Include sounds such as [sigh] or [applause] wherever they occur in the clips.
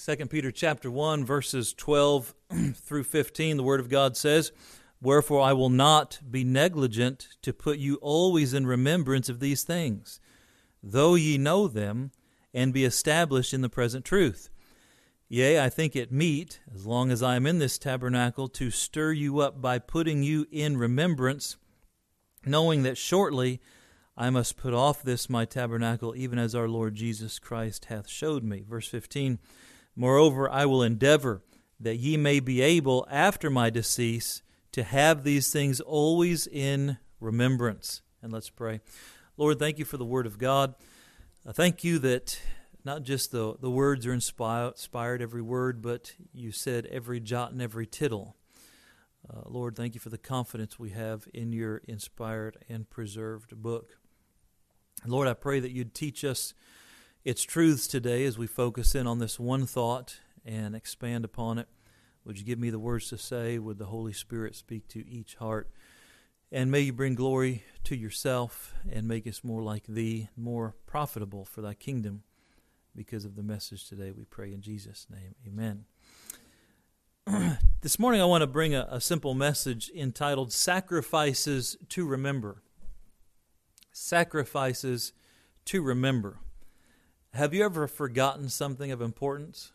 2 Peter chapter 1 verses 12 [clears throat] through 15 the word of God says, "Wherefore I will not be negligent to put you always in remembrance of these things, though ye know them, and be established in the present truth. Yea, I think it meet, as long as I am in this tabernacle, to stir you up by putting you in remembrance, knowing that shortly I must put off this my tabernacle, even as our Lord Jesus Christ hath showed me." Verse 15 Moreover, I will endeavor that ye may be able, after my decease, to have these things always in remembrance. And let's pray. Lord, thank you for the Word of God. Uh, thank you that not just the, the words are inspired, inspired, every word, but you said every jot and every tittle. Uh, Lord, thank you for the confidence we have in your inspired and preserved book. Lord, I pray that you'd teach us its truths today as we focus in on this one thought and expand upon it. Would you give me the words to say? Would the Holy Spirit speak to each heart? And may you bring glory to yourself and make us more like thee, more profitable for thy kingdom because of the message today. We pray in Jesus' name. Amen. [clears throat] this morning I want to bring a, a simple message entitled Sacrifices to Remember. Sacrifices to Remember. Have you ever forgotten something of importance?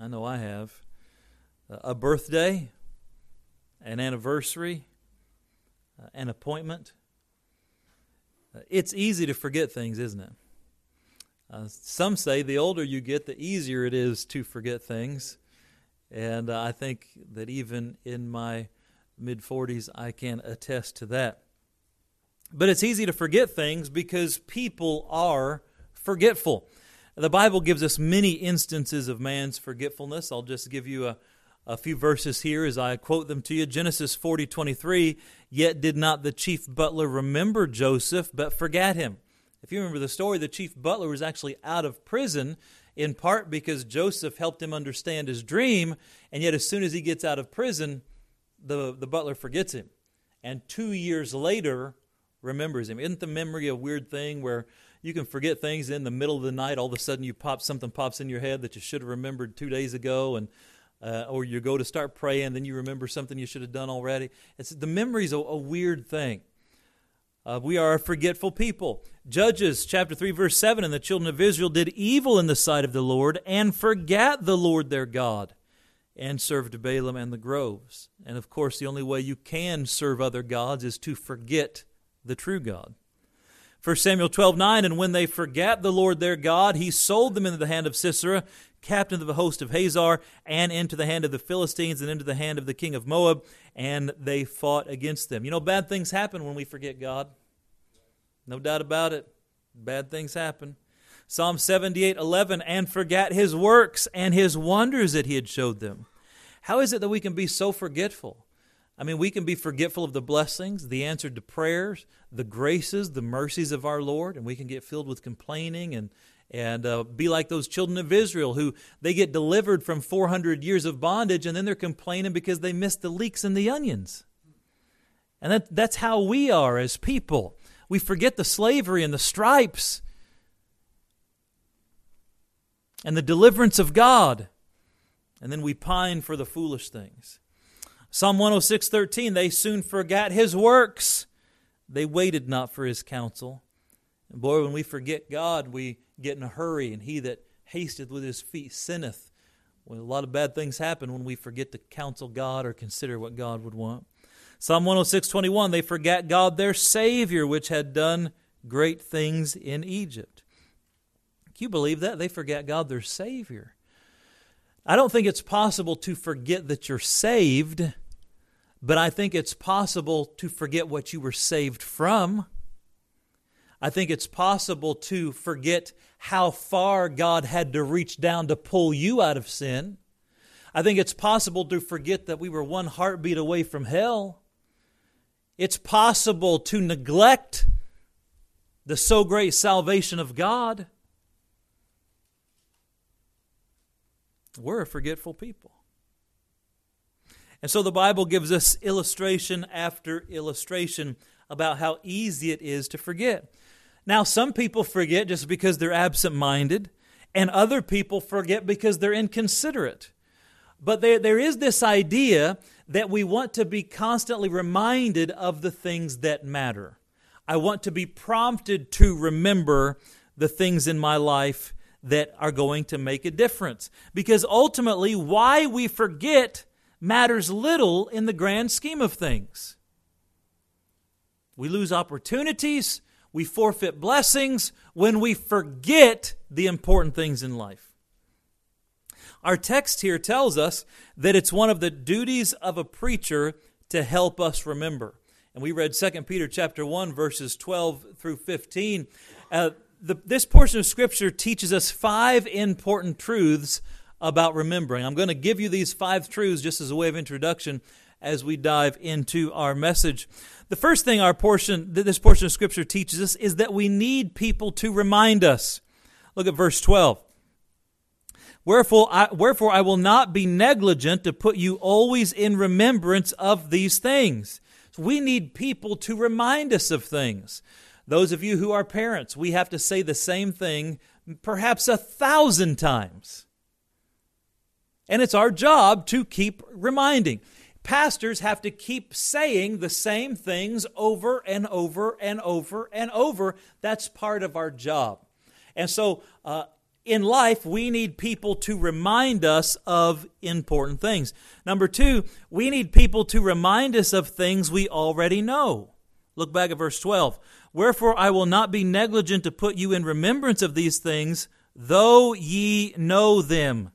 I know I have. A birthday, an anniversary, uh, an appointment. Uh, it's easy to forget things, isn't it? Uh, some say the older you get, the easier it is to forget things. And uh, I think that even in my mid 40s, I can attest to that. But it's easy to forget things because people are forgetful. The Bible gives us many instances of man's forgetfulness. I'll just give you a, a few verses here as I quote them to you. Genesis 40 23, yet did not the chief butler remember Joseph, but forgot him. If you remember the story, the chief butler was actually out of prison in part because Joseph helped him understand his dream, and yet as soon as he gets out of prison, the, the butler forgets him. And two years later, remembers him. Isn't the memory a weird thing where you can forget things in the middle of the night. All of a sudden, you pop something pops in your head that you should have remembered two days ago, and uh, or you go to start praying, then you remember something you should have done already. It's the memory's a, a weird thing. Uh, we are a forgetful people. Judges chapter 3, verse 7 And the children of Israel did evil in the sight of the Lord and forgat the Lord their God and served Baalim and the groves. And of course, the only way you can serve other gods is to forget the true God. 1 Samuel 12, 9, and when they forgat the Lord their God, he sold them into the hand of Sisera, captain of the host of Hazor, and into the hand of the Philistines, and into the hand of the king of Moab, and they fought against them. You know, bad things happen when we forget God. No doubt about it. Bad things happen. Psalm 78, 11, and forgat his works and his wonders that he had showed them. How is it that we can be so forgetful? I mean, we can be forgetful of the blessings, the answer to prayers, the graces, the mercies of our Lord, and we can get filled with complaining and and uh, be like those children of Israel who they get delivered from 400 years of bondage and then they're complaining because they missed the leeks and the onions. And that, that's how we are as people. We forget the slavery and the stripes and the deliverance of God, and then we pine for the foolish things. Psalm 106:13 they soon forgot his works. They waited not for his counsel. And boy, when we forget God, we get in a hurry, and he that hasteth with his feet sinneth. Well, a lot of bad things happen when we forget to counsel God or consider what God would want. Psalm 106:21 they forgot God their savior which had done great things in Egypt. Can you believe that? They forgot God their savior. I don't think it's possible to forget that you're saved, but I think it's possible to forget what you were saved from. I think it's possible to forget how far God had to reach down to pull you out of sin. I think it's possible to forget that we were one heartbeat away from hell. It's possible to neglect the so great salvation of God. We're a forgetful people. And so the Bible gives us illustration after illustration about how easy it is to forget. Now, some people forget just because they're absent minded, and other people forget because they're inconsiderate. But there, there is this idea that we want to be constantly reminded of the things that matter. I want to be prompted to remember the things in my life that are going to make a difference. Because ultimately, why we forget matters little in the grand scheme of things. We lose opportunities, we forfeit blessings when we forget the important things in life. Our text here tells us that it's one of the duties of a preacher to help us remember. And we read 2 Peter chapter 1 verses 12 through 15. Uh, the, this portion of scripture teaches us five important truths about remembering. I'm going to give you these five truths just as a way of introduction as we dive into our message. The first thing our portion this portion of scripture teaches us is that we need people to remind us. Look at verse 12. Wherefore I, wherefore I will not be negligent to put you always in remembrance of these things. So we need people to remind us of things. Those of you who are parents, we have to say the same thing perhaps a thousand times. And it's our job to keep reminding. Pastors have to keep saying the same things over and over and over and over. That's part of our job. And so, uh, in life, we need people to remind us of important things. Number two, we need people to remind us of things we already know. Look back at verse 12. Wherefore I will not be negligent to put you in remembrance of these things, though ye know them,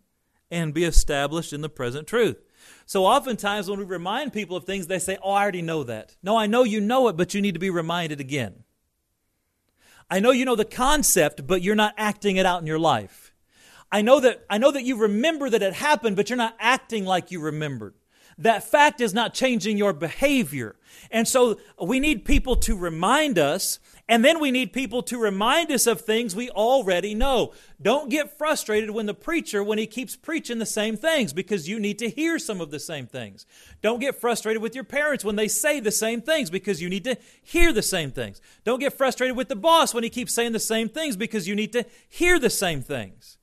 and be established in the present truth. So oftentimes when we remind people of things, they say, Oh, I already know that. No, I know you know it, but you need to be reminded again. I know you know the concept, but you're not acting it out in your life. I know that I know that you remember that it happened, but you're not acting like you remembered. That fact is not changing your behavior. And so we need people to remind us and then we need people to remind us of things we already know. Don't get frustrated when the preacher, when he keeps preaching the same things, because you need to hear some of the same things. Don't get frustrated with your parents when they say the same things, because you need to hear the same things. Don't get frustrated with the boss when he keeps saying the same things, because you need to hear the same things.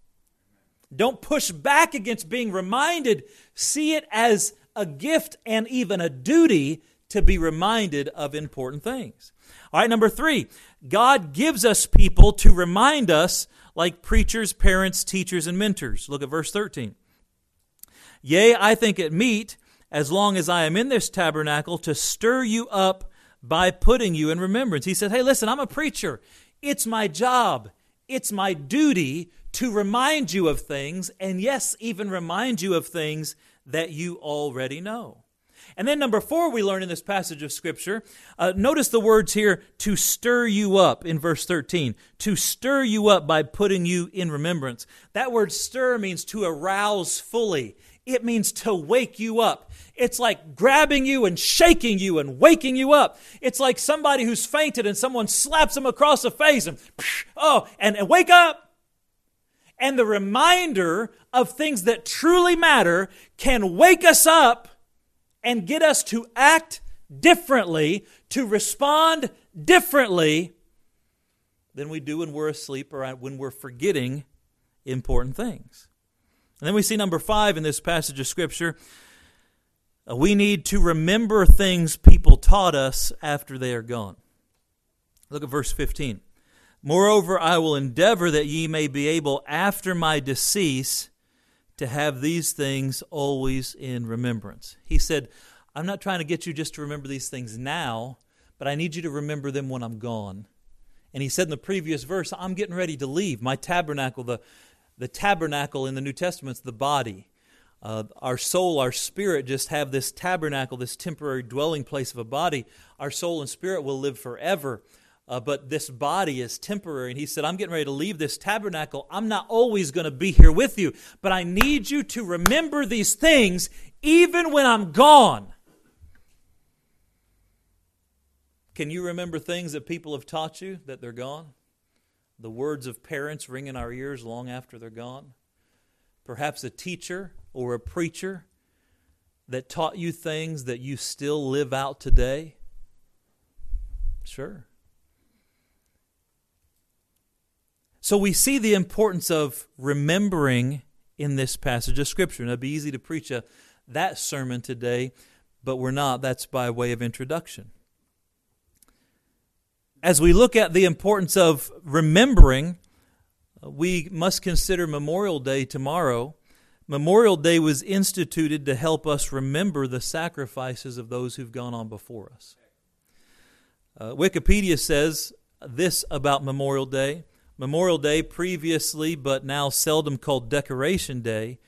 Don't push back against being reminded. See it as a gift and even a duty to be reminded of important things. All right, number three, God gives us people to remind us, like preachers, parents, teachers, and mentors. Look at verse 13. Yea, I think it meet, as long as I am in this tabernacle, to stir you up by putting you in remembrance. He said, Hey, listen, I'm a preacher. It's my job, it's my duty to remind you of things, and yes, even remind you of things that you already know. And then, number four, we learn in this passage of Scripture, uh, notice the words here, to stir you up in verse 13. To stir you up by putting you in remembrance. That word stir means to arouse fully, it means to wake you up. It's like grabbing you and shaking you and waking you up. It's like somebody who's fainted and someone slaps them across the face and, oh, and, and wake up. And the reminder of things that truly matter can wake us up and get us to act differently, to respond differently than we do when we're asleep or when we're forgetting important things. And then we see number five in this passage of Scripture. Uh, we need to remember things people taught us after they are gone. Look at verse 15. Moreover, I will endeavor that ye may be able after my decease to have these things always in remembrance. He said, I'm not trying to get you just to remember these things now, but I need you to remember them when I'm gone. And he said in the previous verse, I'm getting ready to leave. My tabernacle, the, the tabernacle in the New Testament is the body. Uh, our soul, our spirit just have this tabernacle, this temporary dwelling place of a body. Our soul and spirit will live forever uh, but this body is temporary. And he said, I'm getting ready to leave this tabernacle. I'm not always going to be here with you, but I need you to remember these things even when I'm gone. Can you remember things that people have taught you that they're gone? The words of parents ring in our ears long after they're gone? Perhaps a teacher or a preacher that taught you things that you still live out today? Sure. So we see the importance of remembering in this passage of Scripture. And it'd be easy to preach a, that sermon today, but we're not. That's by way of introduction. As we look at the importance of remembering, we must consider Memorial Day tomorrow. Memorial Day was instituted to help us remember the sacrifices of those who've gone on before us. Uh, Wikipedia says this about Memorial Day Memorial Day, previously but now seldom called Decoration Day,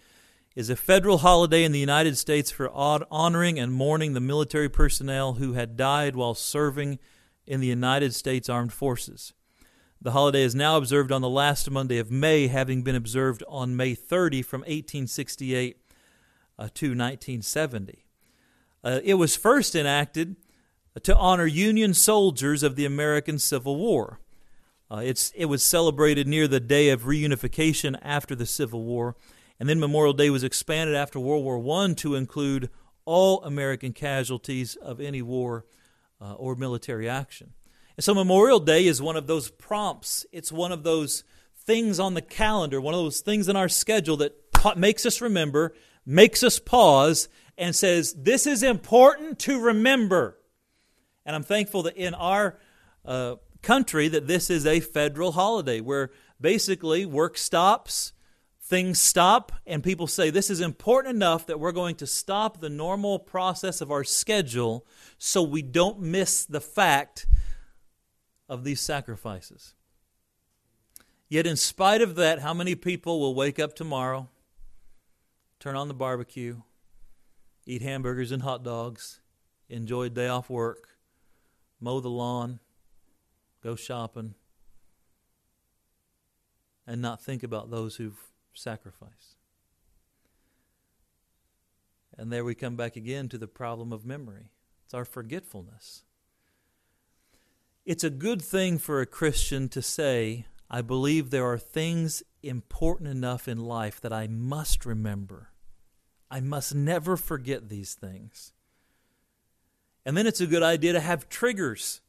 is a federal holiday in the United States for honoring and mourning the military personnel who had died while serving in the United States Armed Forces. The holiday is now observed on the last Monday of May, having been observed on May 30 from 1868 uh, to 1970. Uh, it was first enacted to honor Union soldiers of the American Civil War. Uh, it's, it was celebrated near the day of reunification after the Civil War, and then Memorial Day was expanded after World War I to include all American casualties of any war uh, or military action. And so Memorial Day is one of those prompts, it's one of those things on the calendar, one of those things in our schedule that makes us remember, makes us pause, and says, This is important to remember. And I'm thankful that in our uh, country that this is a federal holiday where basically work stops, things stop, and people say this is important enough that we're going to stop the normal process of our schedule so we don't miss the fact of these sacrifices. Yet, in spite of that, how many people will wake up tomorrow, turn on the barbecue, eat hamburgers and hot dogs, enjoy a day off work, mow the lawn, go shopping, and not think about those who've sacrificed. And there we come back again to the problem of memory. It's our forgetfulness. It's a good thing for a Christian to say, I believe there are things important enough in life that I must remember. I must never forget these things. And then it's a good idea to have triggers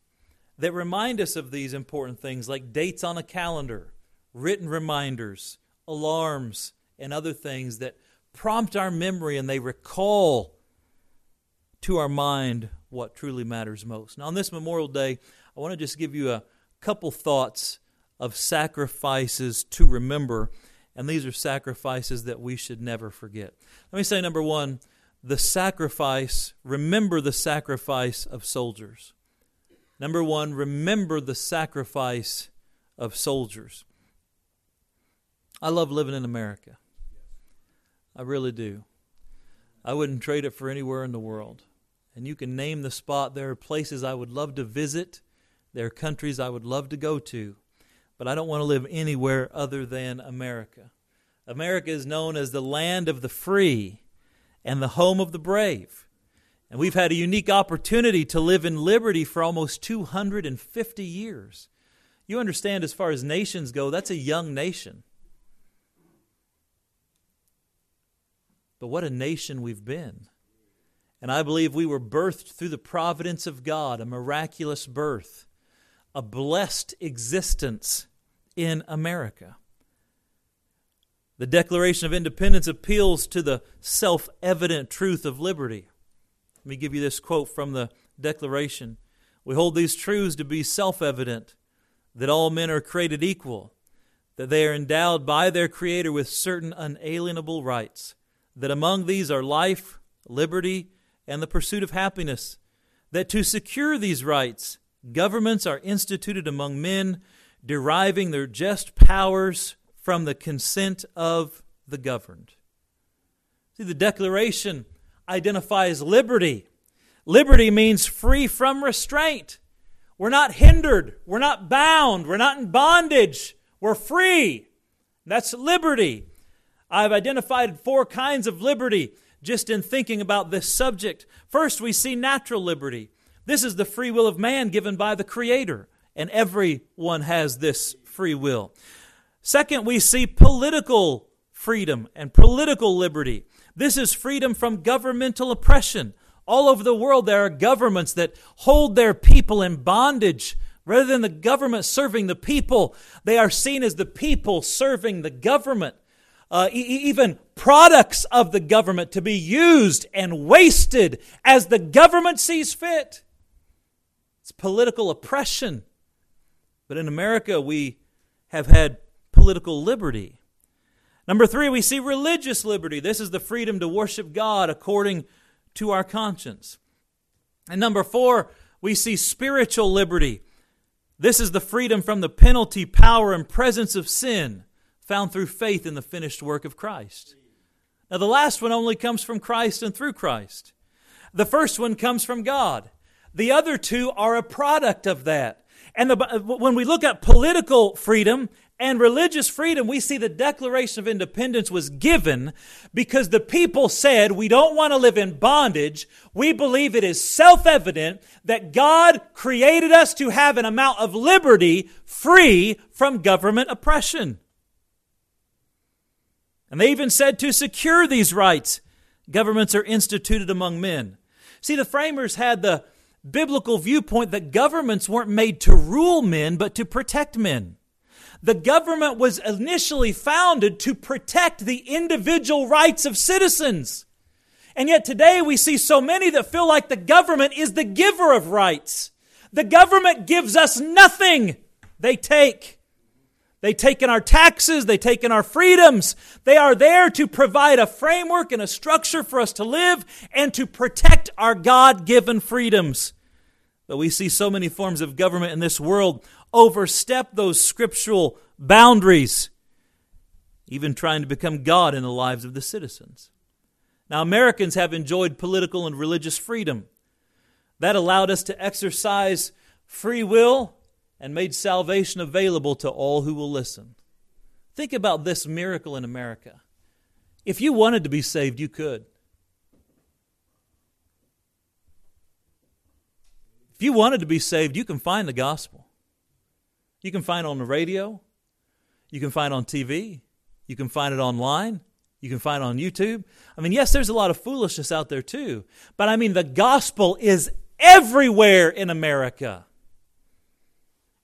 that remind us of these important things, like dates on a calendar, written reminders, alarms, and other things that prompt our memory and they recall to our mind what truly matters most. Now, on this Memorial Day, I want to just give you a couple thoughts of sacrifices to remember, and these are sacrifices that we should never forget. Let me say number one the sacrifice, remember the sacrifice of soldiers. Number one, remember the sacrifice of soldiers. I love living in America. I really do. I wouldn't trade it for anywhere in the world. And you can name the spot. There are places I would love to visit, there are countries I would love to go to, but I don't want to live anywhere other than America. America is known as the land of the free and the home of the brave. And we've had a unique opportunity to live in liberty for almost 250 years. You understand, as far as nations go, that's a young nation. But what a nation we've been. And I believe we were birthed through the providence of God, a miraculous birth, a blessed existence in America. The Declaration of Independence appeals to the self evident truth of liberty. Let me give you this quote from the Declaration. We hold these truths to be self evident that all men are created equal, that they are endowed by their Creator with certain unalienable rights, that among these are life, liberty, and the pursuit of happiness, that to secure these rights, governments are instituted among men, deriving their just powers from the consent of the governed. See, the Declaration identifies liberty. Liberty means free from restraint. We're not hindered. We're not bound. We're not in bondage. We're free. That's liberty. I've identified four kinds of liberty just in thinking about this subject. First, we see natural liberty. This is the free will of man given by the Creator, and everyone has this free will. Second, we see political freedom and political liberty. This is freedom from governmental oppression. All over the world, there are governments that hold their people in bondage Rather than the government serving the people, they are seen as the people serving the government. Uh, e- even products of the government to be used and wasted as the government sees fit. It's political oppression. But in America, we have had political liberty. Number three, we see religious liberty. This is the freedom to worship God according to our conscience. And number four, we see spiritual liberty. This is the freedom from the penalty, power, and presence of sin found through faith in the finished work of Christ. Now, the last one only comes from Christ and through Christ. The first one comes from God. The other two are a product of that. And the, uh, when we look at political freedom, and religious freedom, we see the Declaration of Independence was given because the people said, We don't want to live in bondage. We believe it is self evident that God created us to have an amount of liberty free from government oppression. And they even said to secure these rights, governments are instituted among men. See, the framers had the biblical viewpoint that governments weren't made to rule men, but to protect men. The government was initially founded to protect the individual rights of citizens. And yet today we see so many that feel like the government is the giver of rights. The government gives us nothing. They take. They take in our taxes, they take in our freedoms. They are there to provide a framework and a structure for us to live and to protect our God given freedoms. But we see so many forms of government in this world overstep those scriptural boundaries, even trying to become God in the lives of the citizens. Now, Americans have enjoyed political and religious freedom. That allowed us to exercise free will and made salvation available to all who will listen. Think about this miracle in America. If you wanted to be saved, you could. If you wanted to be saved, you can find the gospel. You can find it on the radio. You can find it on TV. You can find it online. You can find it on YouTube. I mean, yes, there's a lot of foolishness out there too. But I mean, the gospel is everywhere in America.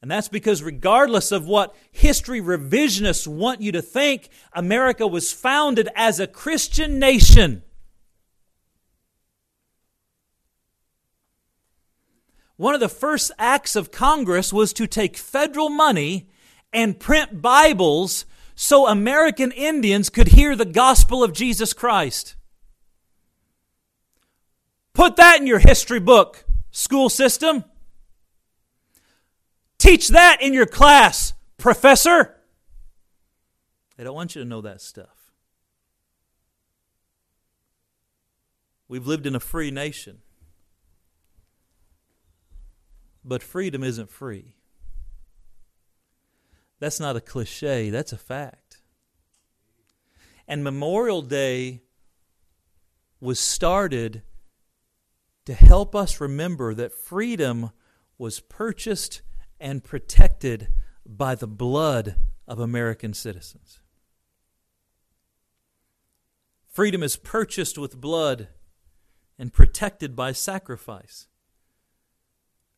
And that's because, regardless of what history revisionists want you to think, America was founded as a Christian nation. One of the first acts of Congress was to take federal money and print Bibles so American Indians could hear the gospel of Jesus Christ. Put that in your history book, school system. Teach that in your class, professor. They don't want you to know that stuff. We've lived in a free nation. But freedom isn't free. That's not a cliche, that's a fact. And Memorial Day was started to help us remember that freedom was purchased and protected by the blood of American citizens. Freedom is purchased with blood and protected by sacrifice.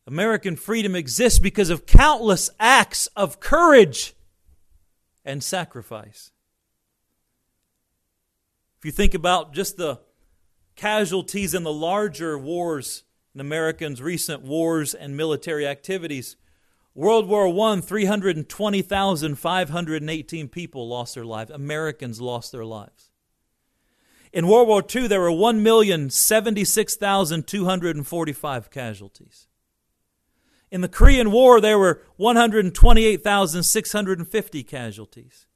American freedom exists because of countless acts of courage and sacrifice. If you think about just the casualties in the larger wars in Americans' recent wars and military activities, World War I, 320,518 people lost their lives. Americans lost their lives. In World War II, there were 1,076,245 casualties. In the Korean War, there were 128,650 casualties.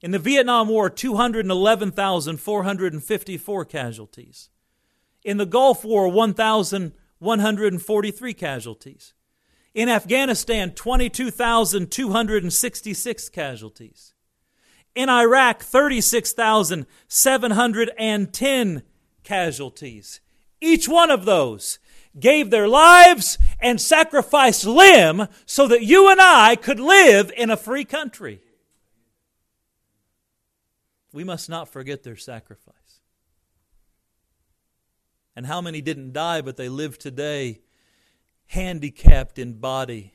In the Vietnam War, 211,454 casualties. In the Gulf War, 1,143 casualties. In Afghanistan, 22,266 casualties. In Iraq, 36,710 casualties. Each one of those gave their lives and sacrificed limb so that you and I could live in a free country. We must not forget their sacrifice. And how many didn't die, but they live today handicapped in body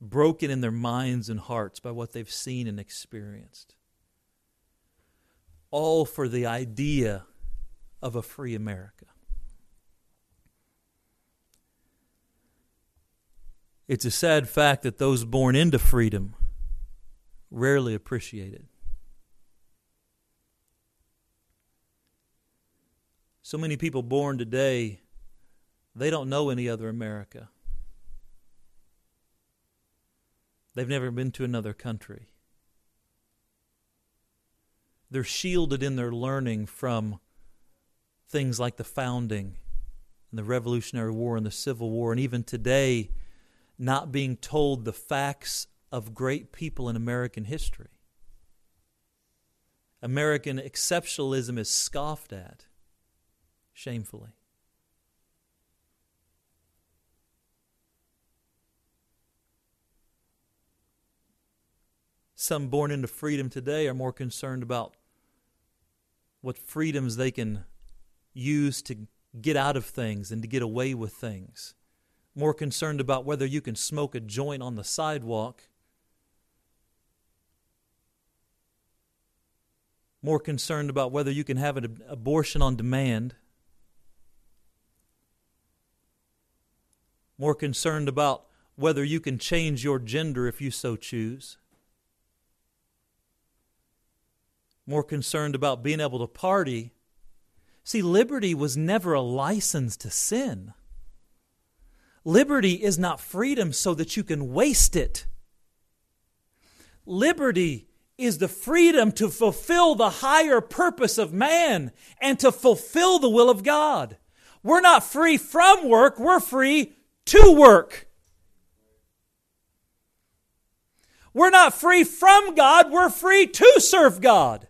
broken in their minds and hearts by what they've seen and experienced. All for the idea of a free America. It's a sad fact that those born into freedom rarely appreciate it. So many people born today, they don't know any other America. They've never been to another country. They're shielded in their learning from things like the founding and the Revolutionary War and the Civil War, and even today, not being told the facts of great people in American history. American exceptionalism is scoffed at shamefully. Some born into freedom today are more concerned about what freedoms they can use to get out of things and to get away with things. More concerned about whether you can smoke a joint on the sidewalk. More concerned about whether you can have an abortion on demand. more concerned about whether you can change your gender if you so choose, more concerned about being able to party. See, liberty was never a license to sin. Liberty is not freedom so that you can waste it. Liberty is the freedom to fulfill the higher purpose of man and to fulfill the will of God. We're not free from work, we're free to work. We're not free from God, we're free to serve God.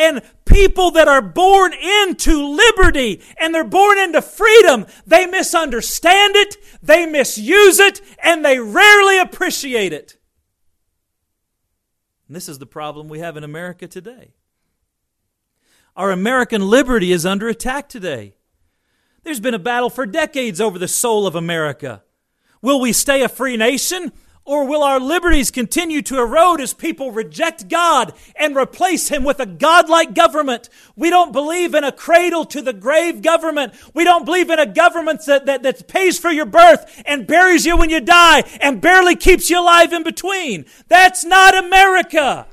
And people that are born into liberty and they're born into freedom, they misunderstand it, they misuse it, and they rarely appreciate it. And this is the problem we have in America today. Our American liberty is under attack today. There's been a battle for decades over the soul of America. Will we stay a free nation? Or will our liberties continue to erode as people reject God and replace Him with a godlike government? We don't believe in a cradle to the grave government. We don't believe in a government that, that, that pays for your birth and buries you when you die and barely keeps you alive in between. That's not America.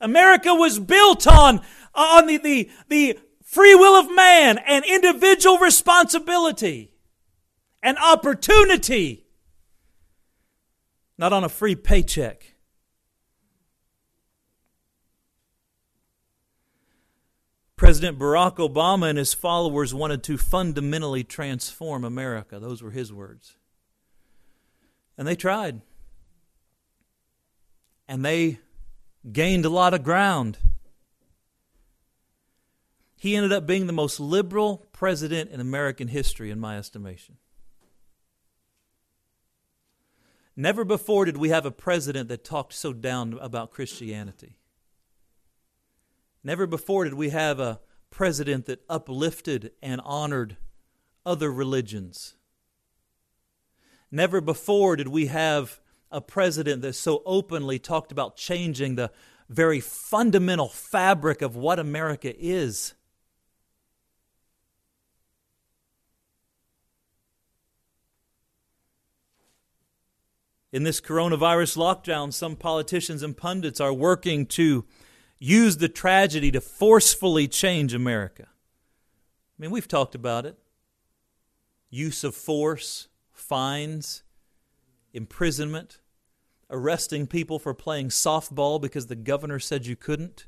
America was built on, on the, the, the free will of man and individual responsibility and opportunity, not on a free paycheck. President Barack Obama and his followers wanted to fundamentally transform America. Those were his words. And they tried. And they gained a lot of ground he ended up being the most liberal president in American history, in my estimation. Never before did we have a president that talked so down about Christianity. Never before did we have a president that uplifted and honored other religions. Never before did we have a president that so openly talked about changing the very fundamental fabric of what America is. In this coronavirus lockdown, some politicians and pundits are working to use the tragedy to forcefully change America. I mean, we've talked about it use of force, fines, imprisonment, arresting people for playing softball because the governor said you couldn't,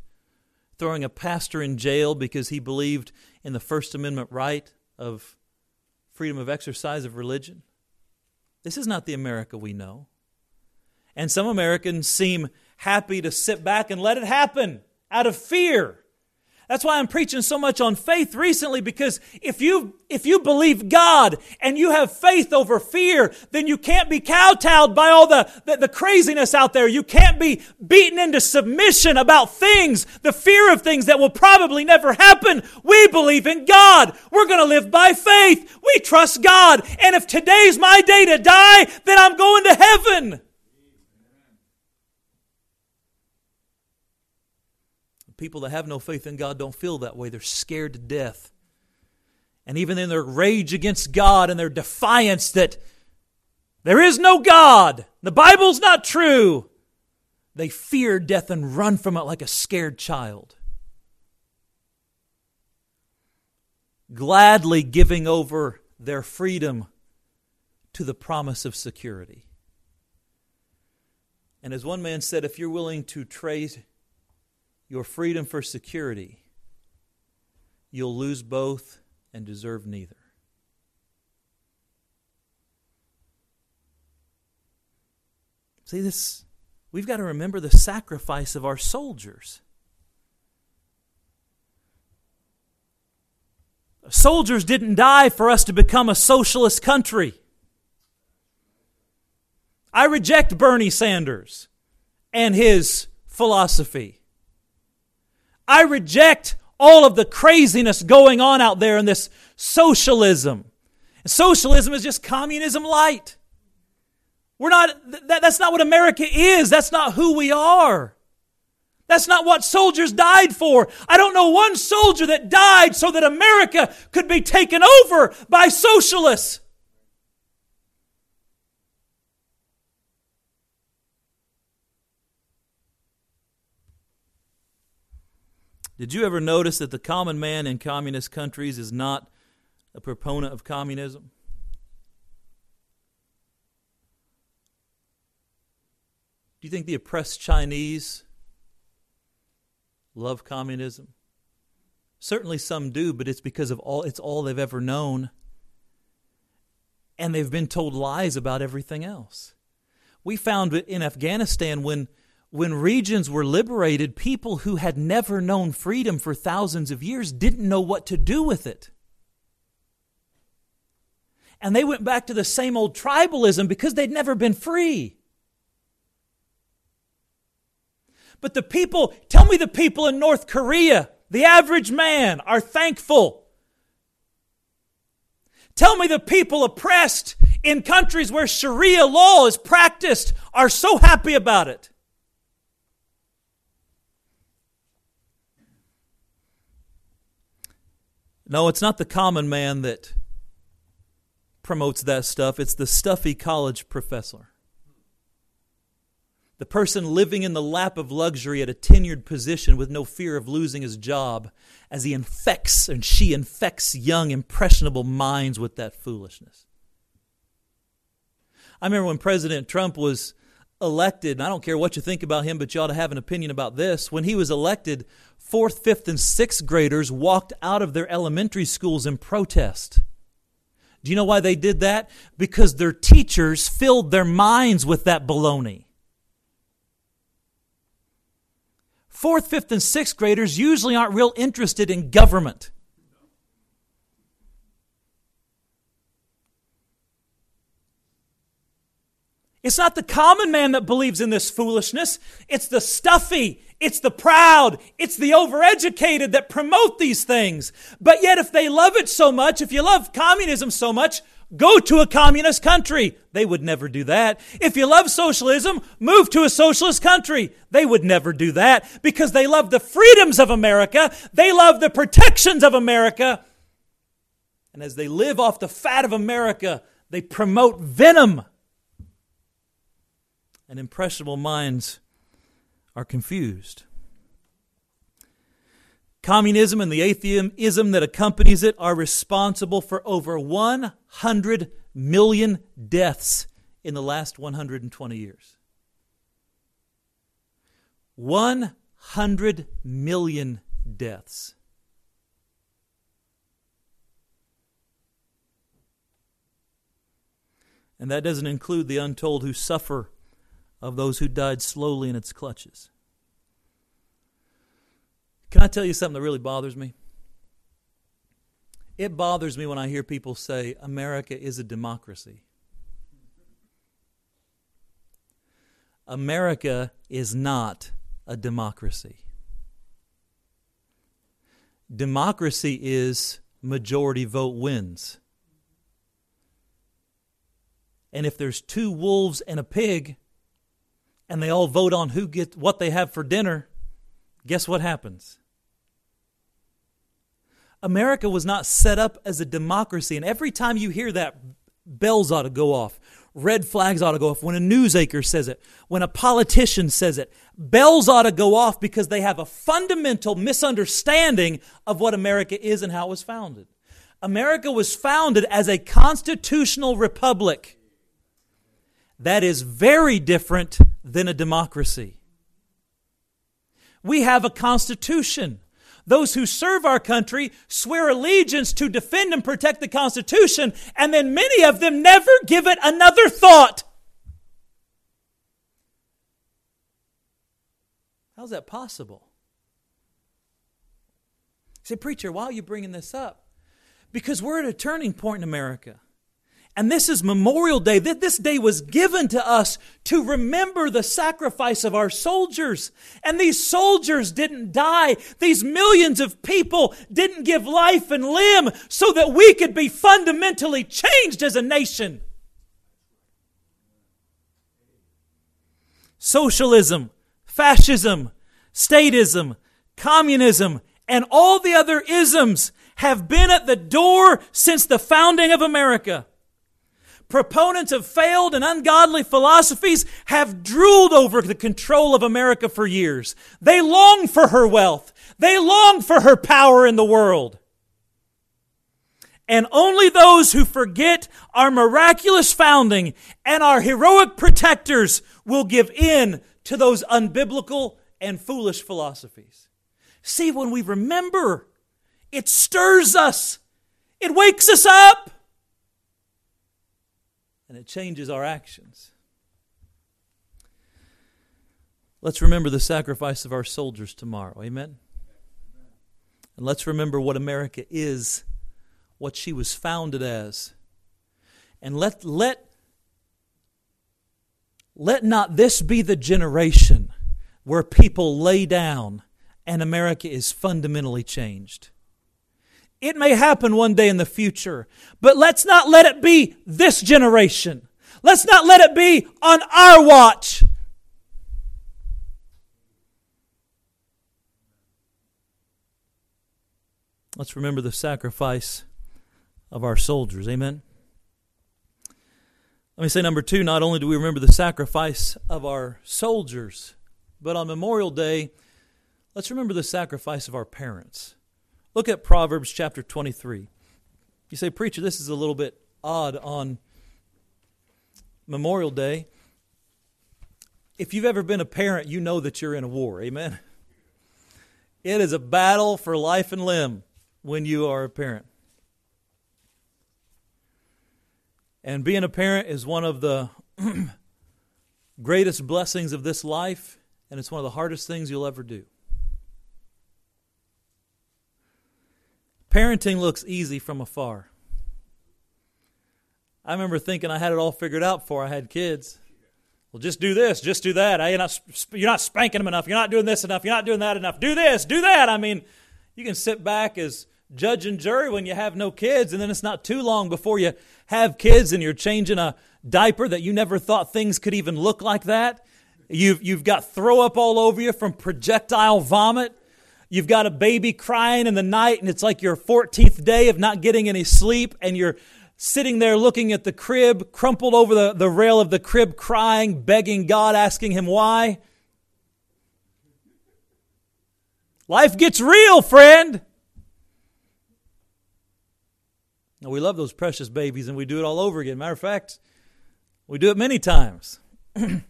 throwing a pastor in jail because he believed in the First Amendment right of freedom of exercise of religion. This is not the America we know. And some Americans seem happy to sit back and let it happen out of fear. That's why I'm preaching so much on faith recently because if you if you believe God and you have faith over fear, then you can't be kowtowed by all the, the, the craziness out there. You can't be beaten into submission about things, the fear of things that will probably never happen. We believe in God. We're going to live by faith. We trust God. And if today's my day to die, then I'm going to heaven. People that have no faith in God don't feel that way. They're scared to death. And even in their rage against God and their defiance that there is no God, the Bible's not true, they fear death and run from it like a scared child. Gladly giving over their freedom to the promise of security. And as one man said, if you're willing to trade your freedom for security, you'll lose both and deserve neither. See, this, we've got to remember the sacrifice of our soldiers. Soldiers didn't die for us to become a socialist country. I reject Bernie Sanders and his philosophy. I reject all of the craziness going on out there in this socialism. Socialism is just communism light. We're not, that, that's not what America is. That's not who we are. That's not what soldiers died for. I don't know one soldier that died so that America could be taken over by socialists. Did you ever notice that the common man in communist countries is not a proponent of communism? Do you think the oppressed Chinese love communism? Certainly some do, but it's because of all it's all they've ever known. And they've been told lies about everything else. We found it in Afghanistan when when regions were liberated, people who had never known freedom for thousands of years didn't know what to do with it. And they went back to the same old tribalism because they'd never been free. But the people, tell me the people in North Korea, the average man, are thankful. Tell me the people oppressed in countries where Sharia law is practiced are so happy about it. No, it's not the common man that promotes that stuff, it's the stuffy college professor. The person living in the lap of luxury at a tenured position with no fear of losing his job as he infects and she infects young, impressionable minds with that foolishness. I remember when President Trump was elected, and I don't care what you think about him, but you ought to have an opinion about this. When he was elected, fourth, fifth, and sixth graders walked out of their elementary schools in protest. Do you know why they did that? Because their teachers filled their minds with that baloney. Fourth, fifth, and sixth graders usually aren't real interested in government. It's not the common man that believes in this foolishness. It's the stuffy, it's the proud, it's the overeducated that promote these things. But yet, if they love it so much, if you love communism so much, go to a communist country. They would never do that. If you love socialism, move to a socialist country. They would never do that because they love the freedoms of America. They love the protections of America. And as they live off the fat of America, they promote venom and impressionable minds are confused. Communism and the atheism that accompanies it are responsible for over 100 million deaths in the last 120 years. 100 million deaths. And that doesn't include the untold who suffer of those who died slowly in its clutches. Can I tell you something that really bothers me? It bothers me when I hear people say America is a democracy. America is not a democracy. Democracy is majority vote wins. And if there's two wolves and a pig, and they all vote on who gets what they have for dinner, guess what happens? America was not set up as a democracy, and every time you hear that, bells ought to go off. Red flags ought to go off. When a news anchor says it, when a politician says it, bells ought to go off because they have a fundamental misunderstanding of what America is and how it was founded. America was founded as a constitutional republic. That is very different than a democracy. We have a constitution. Those who serve our country swear allegiance to defend and protect the Constitution, and then many of them never give it another thought. How's that possible? say, Preacher, why are you bringing this up? Because we're at a turning point in America. And this is Memorial Day. That This day was given to us to remember the sacrifice of our soldiers. And these soldiers didn't die. These millions of people didn't give life and limb so that we could be fundamentally changed as a nation. Socialism, fascism, statism, communism, and all the other isms have been at the door since the founding of America. Proponents of failed and ungodly philosophies have drooled over the control of America for years. They long for her wealth. They long for her power in the world. And only those who forget our miraculous founding and our heroic protectors will give in to those unbiblical and foolish philosophies. See, when we remember, it stirs us, it wakes us up and it changes our actions. Let's remember the sacrifice of our soldiers tomorrow. Amen. And let's remember what America is, what she was founded as. And let let let not this be the generation where people lay down and America is fundamentally changed. It may happen one day in the future, but let's not let it be this generation. Let's not let it be on our watch. Let's remember the sacrifice of our soldiers. Amen. Let me say number two not only do we remember the sacrifice of our soldiers, but on Memorial Day, let's remember the sacrifice of our parents. Look at Proverbs chapter 23. You say, Preacher, this is a little bit odd on Memorial Day. If you've ever been a parent, you know that you're in a war. Amen. It is a battle for life and limb when you are a parent. And being a parent is one of the [clears throat] greatest blessings of this life, and it's one of the hardest things you'll ever do. Parenting looks easy from afar. I remember thinking I had it all figured out before I had kids. Well, just do this, just do that. You're not, you're not spanking them enough. You're not doing this enough. You're not doing that enough. Do this, do that. I mean, you can sit back as judge and jury when you have no kids, and then it's not too long before you have kids and you're changing a diaper that you never thought things could even look like that. You've, you've got throw up all over you from projectile vomit. You've got a baby crying in the night, and it's like your 14th day of not getting any sleep, and you're sitting there looking at the crib, crumpled over the, the rail of the crib, crying, begging God, asking Him why. Life gets real, friend. Now, we love those precious babies, and we do it all over again. Matter of fact, we do it many times. [clears throat] and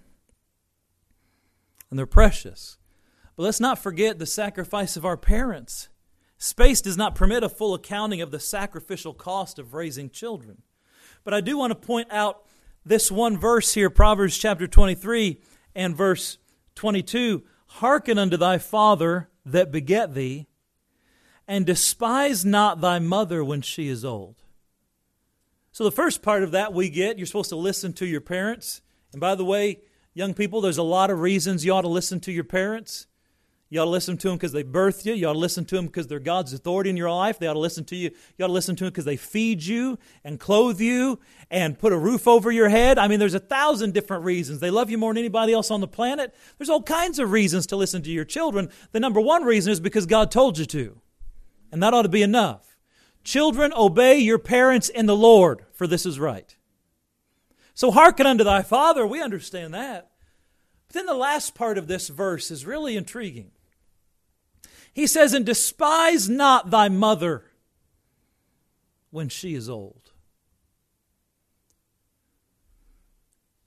they're precious. But let's not forget the sacrifice of our parents. Space does not permit a full accounting of the sacrificial cost of raising children. But I do want to point out this one verse here, Proverbs chapter 23 and verse 22 Hearken unto thy father, that beget thee, and despise not thy mother when she is old. So, the first part of that we get, you're supposed to listen to your parents. And by the way, young people, there's a lot of reasons you ought to listen to your parents. You ought to listen to them because they birthed you. You ought to listen to them because they're God's authority in your life. They ought to listen to you. You ought to listen to them because they feed you and clothe you and put a roof over your head. I mean, there's a thousand different reasons. They love you more than anybody else on the planet. There's all kinds of reasons to listen to your children. The number one reason is because God told you to. And that ought to be enough. Children, obey your parents in the Lord, for this is right. So hearken unto thy father. We understand that. But then the last part of this verse is really intriguing. He says, And despise not thy mother when she is old.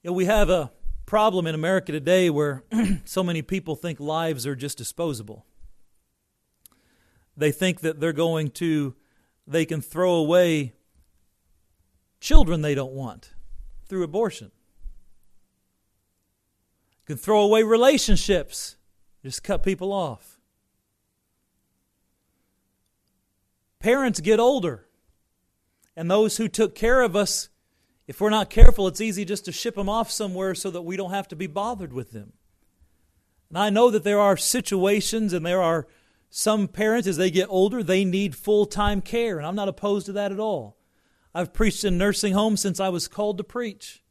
You know, we have a problem in America today where [clears throat] so many people think lives are just disposable. They think that they're going to, they can throw away children they don't want through abortion. Can throw away relationships, just cut people off. Parents get older, and those who took care of us, if we're not careful, it's easy just to ship them off somewhere so that we don't have to be bothered with them. And I know that there are situations and there are some parents, as they get older, they need full time care, and I'm not opposed to that at all. I've preached in nursing homes since I was called to preach.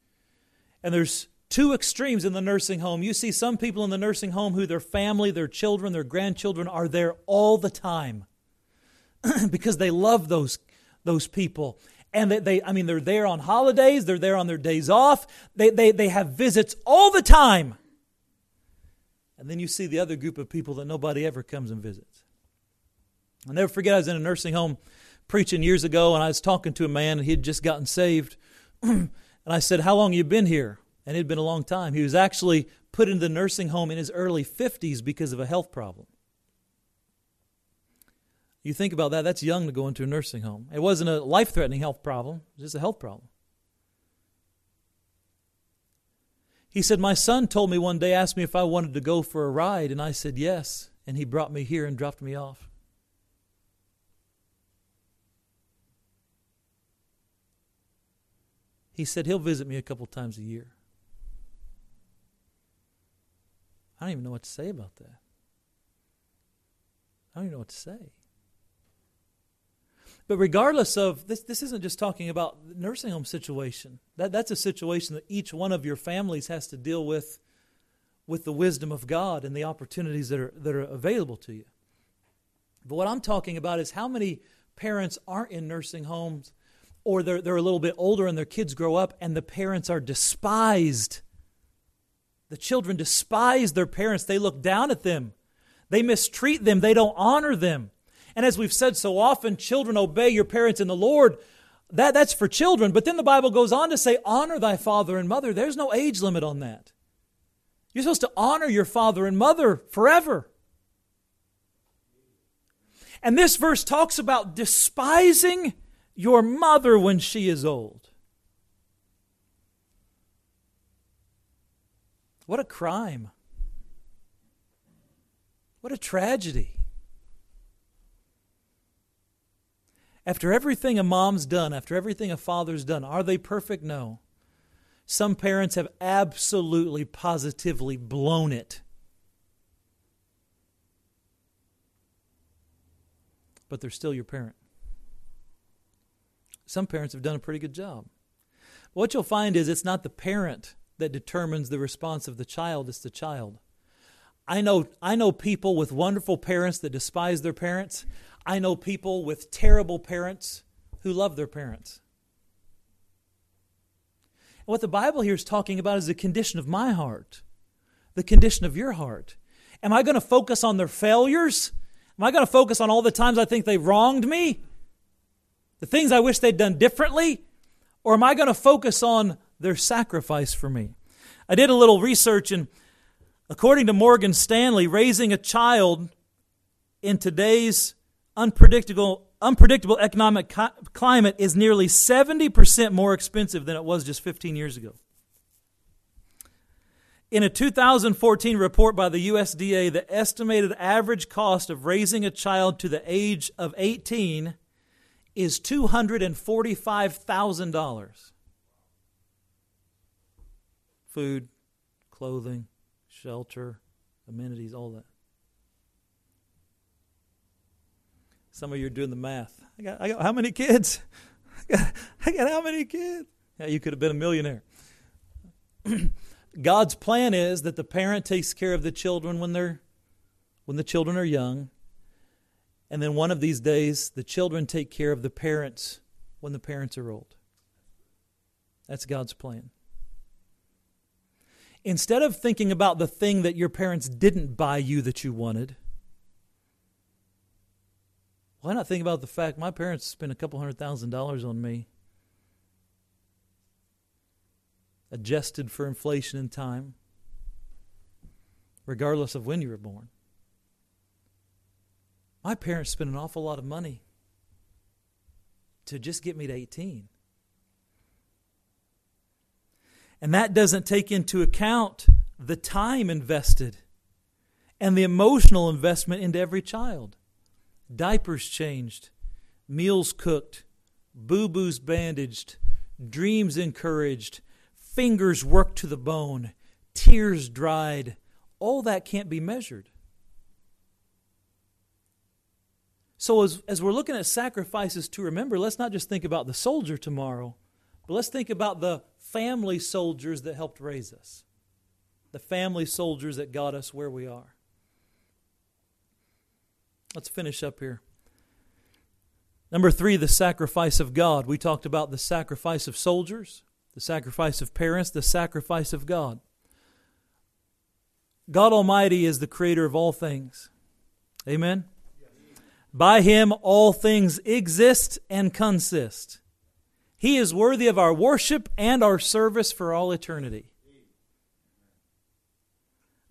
And there's two extremes in the nursing home. You see some people in the nursing home who their family, their children, their grandchildren are there all the time. [clears throat] because they love those, those people. And they, they, I mean, they're there on holidays, they're there on their days off, they, they, they have visits all the time. And then you see the other group of people that nobody ever comes and visits. I'll never forget, I was in a nursing home preaching years ago, and I was talking to a man, and he had just gotten saved. [clears throat] and I said, How long you been here? And it had been a long time. He was actually put into the nursing home in his early 50s because of a health problem. You think about that, that's young to go into a nursing home. It wasn't a life threatening health problem, it was just a health problem. He said, My son told me one day, asked me if I wanted to go for a ride, and I said yes. And he brought me here and dropped me off. He said he'll visit me a couple times a year. I don't even know what to say about that. I don't even know what to say. But regardless of this, this isn't just talking about the nursing home situation. That, that's a situation that each one of your families has to deal with with the wisdom of God and the opportunities that are, that are available to you. But what I'm talking about is how many parents aren't in nursing homes or they're, they're a little bit older and their kids grow up and the parents are despised. The children despise their parents. They look down at them. They mistreat them. They don't honor them. And as we've said so often, children obey your parents in the Lord. That, that's for children. But then the Bible goes on to say, honor thy father and mother. There's no age limit on that. You're supposed to honor your father and mother forever. And this verse talks about despising your mother when she is old. What a crime. What a tragedy. After everything a mom's done, after everything a father's done, are they perfect? No. Some parents have absolutely, positively blown it. But they're still your parent. Some parents have done a pretty good job. What you'll find is it's not the parent that determines the response of the child, it's the child. I know, I know people with wonderful parents that despise their parents. I know people with terrible parents who love their parents. And what the Bible here is talking about is the condition of my heart, the condition of your heart. Am I going to focus on their failures? Am I going to focus on all the times I think they wronged me? The things I wish they'd done differently? Or am I going to focus on their sacrifice for me? I did a little research, and according to Morgan Stanley, raising a child in today's unpredictable, unpredictable economic climate is nearly 70% more expensive than it was just 15 years ago. In a 2014 report by the USDA, the estimated average cost of raising a child to the age of 18 is $245,000. Food, clothing, shelter, amenities, all that. Some of you are doing the math. I got, I got how many kids? I [laughs] got, I got how many kids? Yeah, you could have been a millionaire. [clears throat] God's plan is that the parent takes care of the children when they're when the children are young. And then one of these days the children take care of the parents when the parents are old. That's God's plan. Instead of thinking about the thing that your parents didn't buy you that you wanted, why not think about the fact my parents spent a couple hundred thousand dollars on me adjusted for inflation and time, regardless of when you were born. My parents spent an awful lot of money to just get me to 18. And that doesn't take into account the time invested and the emotional investment into every child. Diapers changed, meals cooked, boo boos bandaged, dreams encouraged, fingers worked to the bone, tears dried. All that can't be measured. So, as, as we're looking at sacrifices to remember, let's not just think about the soldier tomorrow, but let's think about the family soldiers that helped raise us, the family soldiers that got us where we are. Let's finish up here. Number three, the sacrifice of God. We talked about the sacrifice of soldiers the sacrifice of parents, the sacrifice of God. God Almighty is the creator of all things. Amen? By Him, all things exist and consist. He is worthy of our worship and our service for all eternity.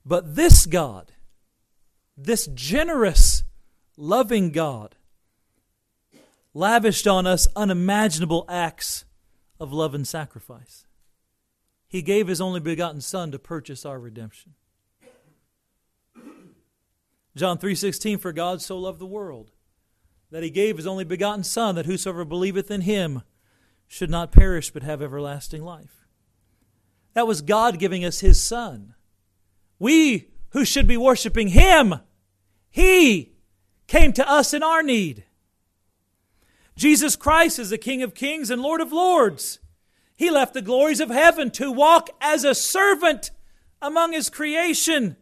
But this God, this generous, loving God, lavished on us unimaginable acts of love and sacrifice. He gave his only begotten son to purchase our redemption. John 3:16 for God so loved the world that he gave his only begotten son that whosoever believeth in him should not perish but have everlasting life. That was God giving us his son. We who should be worshiping him, he came to us in our need. Jesus Christ is the King of kings and Lord of lords. He left the glories of heaven to walk as a servant among his creation.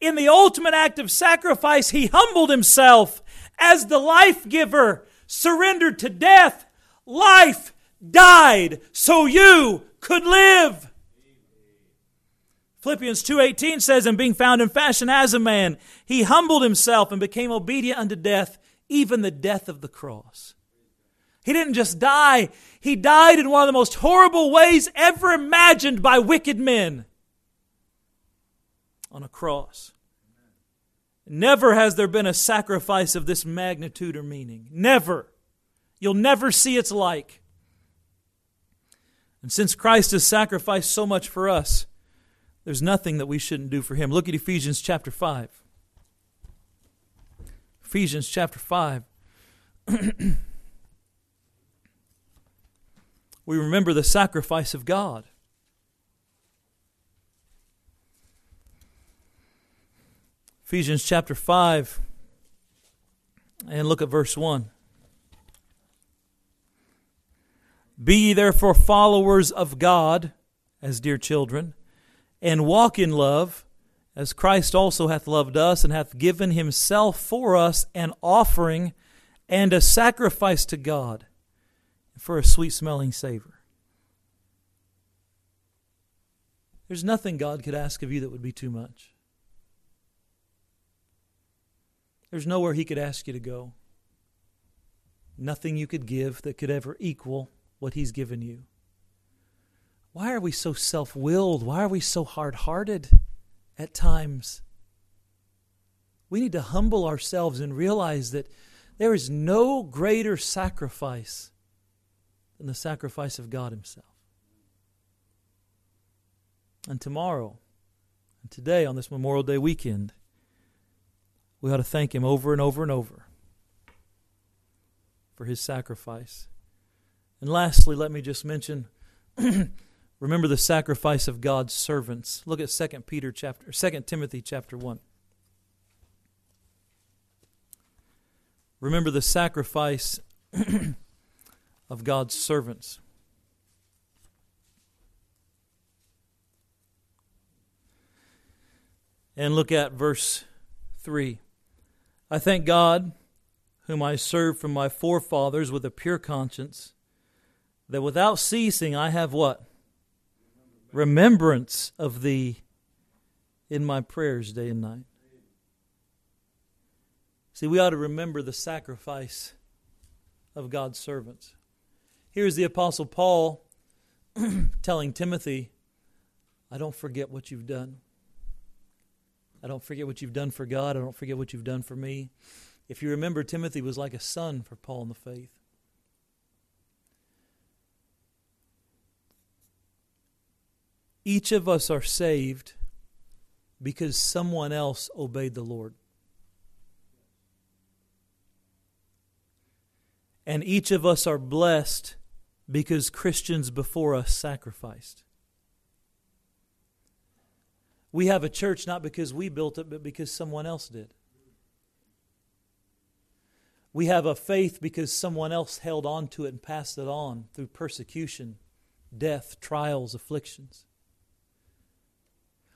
In the ultimate act of sacrifice, he humbled himself as the life giver, surrendered to death. Life died so you could live. Philippians 2:18 says and being found in fashion as a man he humbled himself and became obedient unto death even the death of the cross. He didn't just die, he died in one of the most horrible ways ever imagined by wicked men on a cross. Never has there been a sacrifice of this magnitude or meaning. Never. You'll never see its like. And since Christ has sacrificed so much for us, there's nothing that we shouldn't do for him. Look at Ephesians chapter 5. Ephesians chapter 5. [clears throat] we remember the sacrifice of God. Ephesians chapter 5, and look at verse 1. Be ye therefore followers of God as dear children, and walk in love as Christ also hath loved us and hath given himself for us an offering and a sacrifice to God for a sweet smelling savor. There's nothing God could ask of you that would be too much. There's nowhere He could ask you to go. Nothing you could give that could ever equal what He's given you. Why are we so self willed? Why are we so hard hearted? at times. We need to humble ourselves and realize that there is no greater sacrifice than the sacrifice of God Himself. and tomorrow and today on this Memorial Day weekend. We ought to thank Him over and over and over for His sacrifice. And lastly, let me just mention [clears throat] remember the sacrifice of God's servants. Look at 2 Peter chapter 2 Timothy chapter 1. Remember the sacrifice [clears throat] of God's servants. And look at verse 3. I thank God, whom I serve from my forefathers with a pure conscience, that without ceasing I have what? Remembrance of thee in my prayers day and night. See, we ought to remember the sacrifice of God's servants. Here's the Apostle Paul [clears throat] telling Timothy, I don't forget what you've done. I don't forget what you've done for God. I don't forget what you've done for me. If you remember, Timothy was like a son for Paul in the faith. Each of us are saved because someone else obeyed the Lord. And each of us are blessed because Christians before us sacrificed. We have a church not because we built it, but because someone else did. We have a faith because someone else held on to it and passed it on through persecution, death, trials, afflictions.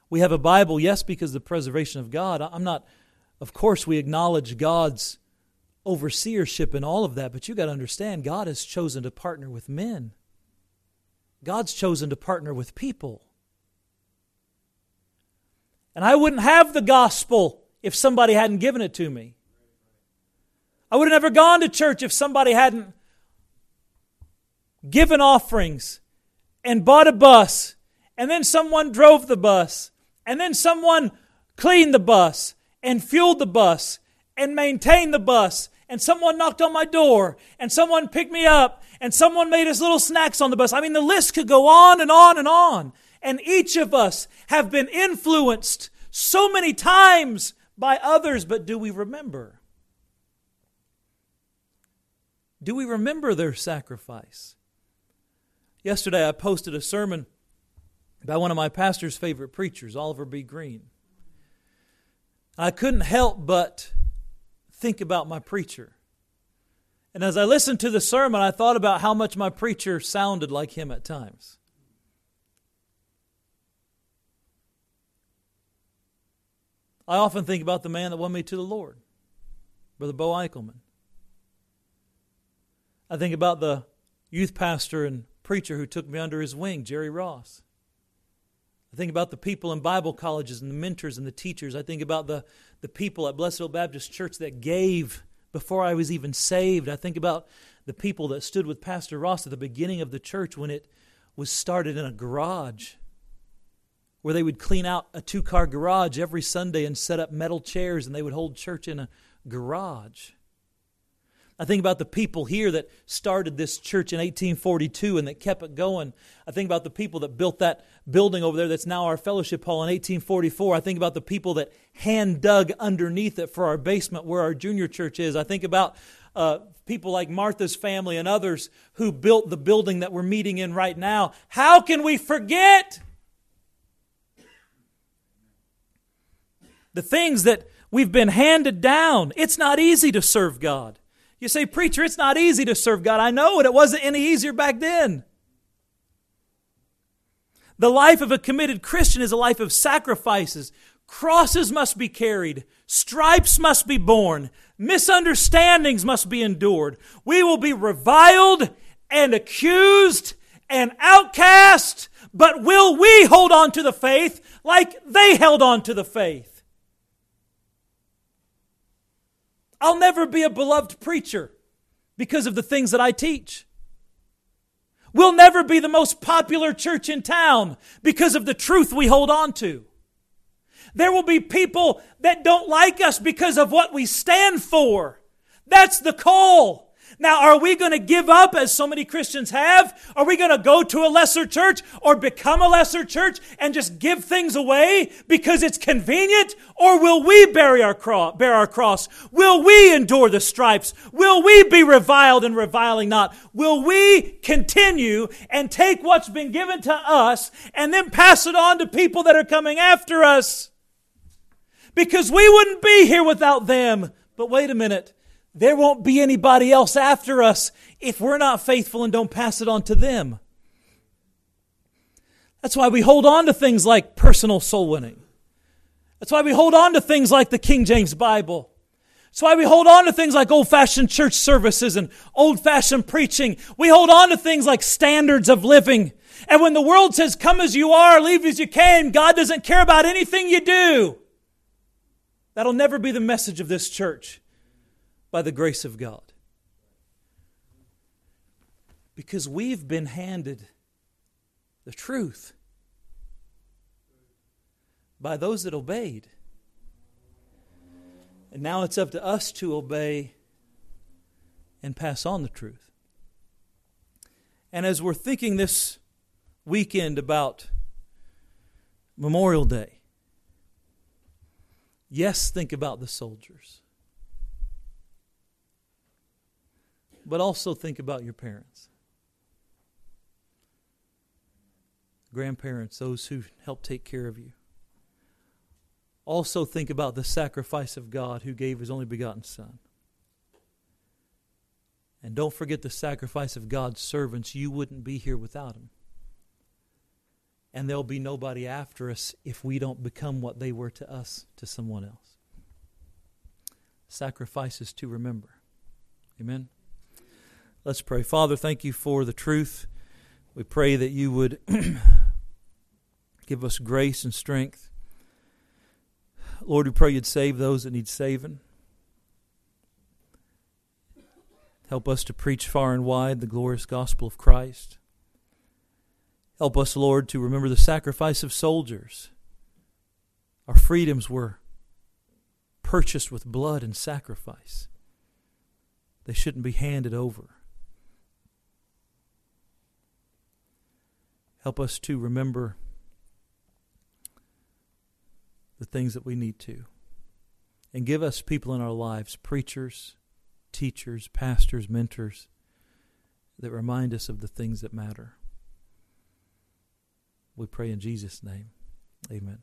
We have a Bible, yes, because the preservation of God. I'm not, of course, we acknowledge God's overseership and all of that, but you got to understand God has chosen to partner with men. God's chosen to partner with people. And I wouldn't have the gospel if somebody hadn't given it to me. I would have never gone to church if somebody hadn't given offerings and bought a bus, and then someone drove the bus, and then someone cleaned the bus and fueled the bus and maintained the bus and someone knocked on my door, and someone picked me up, and someone made us little snacks on the bus. I mean, the list could go on and on and on. And each of us have been influenced so many times by others, but do we remember? Do we remember their sacrifice? Yesterday, I posted a sermon by one of my pastor's favorite preachers, Oliver B. Greene. I couldn't help but think about my preacher. And as I listened to the sermon, I thought about how much my preacher sounded like him at times. I often think about the man that won me to the Lord, Brother Bo Eichelman. I think about the youth pastor and preacher who took me under his wing, Jerry Ross. I think about the people in Bible colleges and the mentors and the teachers. I think about the, the people at Blessed Baptist Church that gave before I was even saved. I think about the people that stood with Pastor Ross at the beginning of the church when it was started in a garage where they would clean out a two car garage every Sunday and set up metal chairs and they would hold church in a garage. I think about the people here that started this church in 1842 and that kept it going. I think about the people that built that building over there that's now our fellowship hall in 1844. I think about the people that hand dug underneath it for our basement where our junior church is. I think about uh, people like Martha's family and others who built the building that we're meeting in right now. How can we forget the things that we've been handed down? It's not easy to serve God. You say, Preacher, it's not easy to serve God. I know it. It wasn't any easier back then. The life of a committed Christian is a life of sacrifices. Crosses must be carried. Stripes must be borne. Misunderstandings must be endured. We will be reviled and accused and outcast, but will we hold on to the faith like they held on to the faith? I'll never be a beloved preacher because of the things that I teach. We'll never be the most popular church in town because of the truth we hold on to. There will be people that don't like us because of what we stand for. That's the call. Now, are we going to give up as so many Christians have? Are we going to go to a lesser church or become a lesser church and just give things away because it's convenient? Or will we bear our, cross, bear our cross? Will we endure the stripes? Will we be reviled and reviling not? Will we continue and take what's been given to us and then pass it on to people that are coming after us? Because we wouldn't be here without them. But wait a minute there won't be anybody else after us if we're not faithful and don't pass it on to them. That's why we hold on to things like personal soul winning. That's why we hold on to things like the King James Bible. That's why we hold on to things like old fashioned church services and old fashioned preaching. We hold on to things like standards of living. And when the world says, come as you are, leave as you came, God doesn't care about anything you do. That'll never be the message of this church by the grace of God. Because we've been handed the truth by those that obeyed. And now it's up to us to obey and pass on the truth. And as we're thinking this weekend about Memorial Day, yes, think about the soldiers. But also think about your parents, grandparents, those who help take care of you. Also, think about the sacrifice of God who gave his only begotten Son. And don't forget the sacrifice of God's servants. You wouldn't be here without them. And there'll be nobody after us if we don't become what they were to us, to someone else. Sacrifices to remember. Amen. Let's pray. Father, thank you for the truth. We pray that you would [clears throat] give us grace and strength. Lord, we pray you'd save those that need saving. Help us to preach far and wide the glorious gospel of Christ. Help us, Lord, to remember the sacrifice of soldiers. Our freedoms were purchased with blood and sacrifice. They shouldn't be handed over. Help us to remember the things that we need to. And give us people in our lives, preachers, teachers, pastors, mentors, that remind us of the things that matter. We pray in Jesus' name. Amen.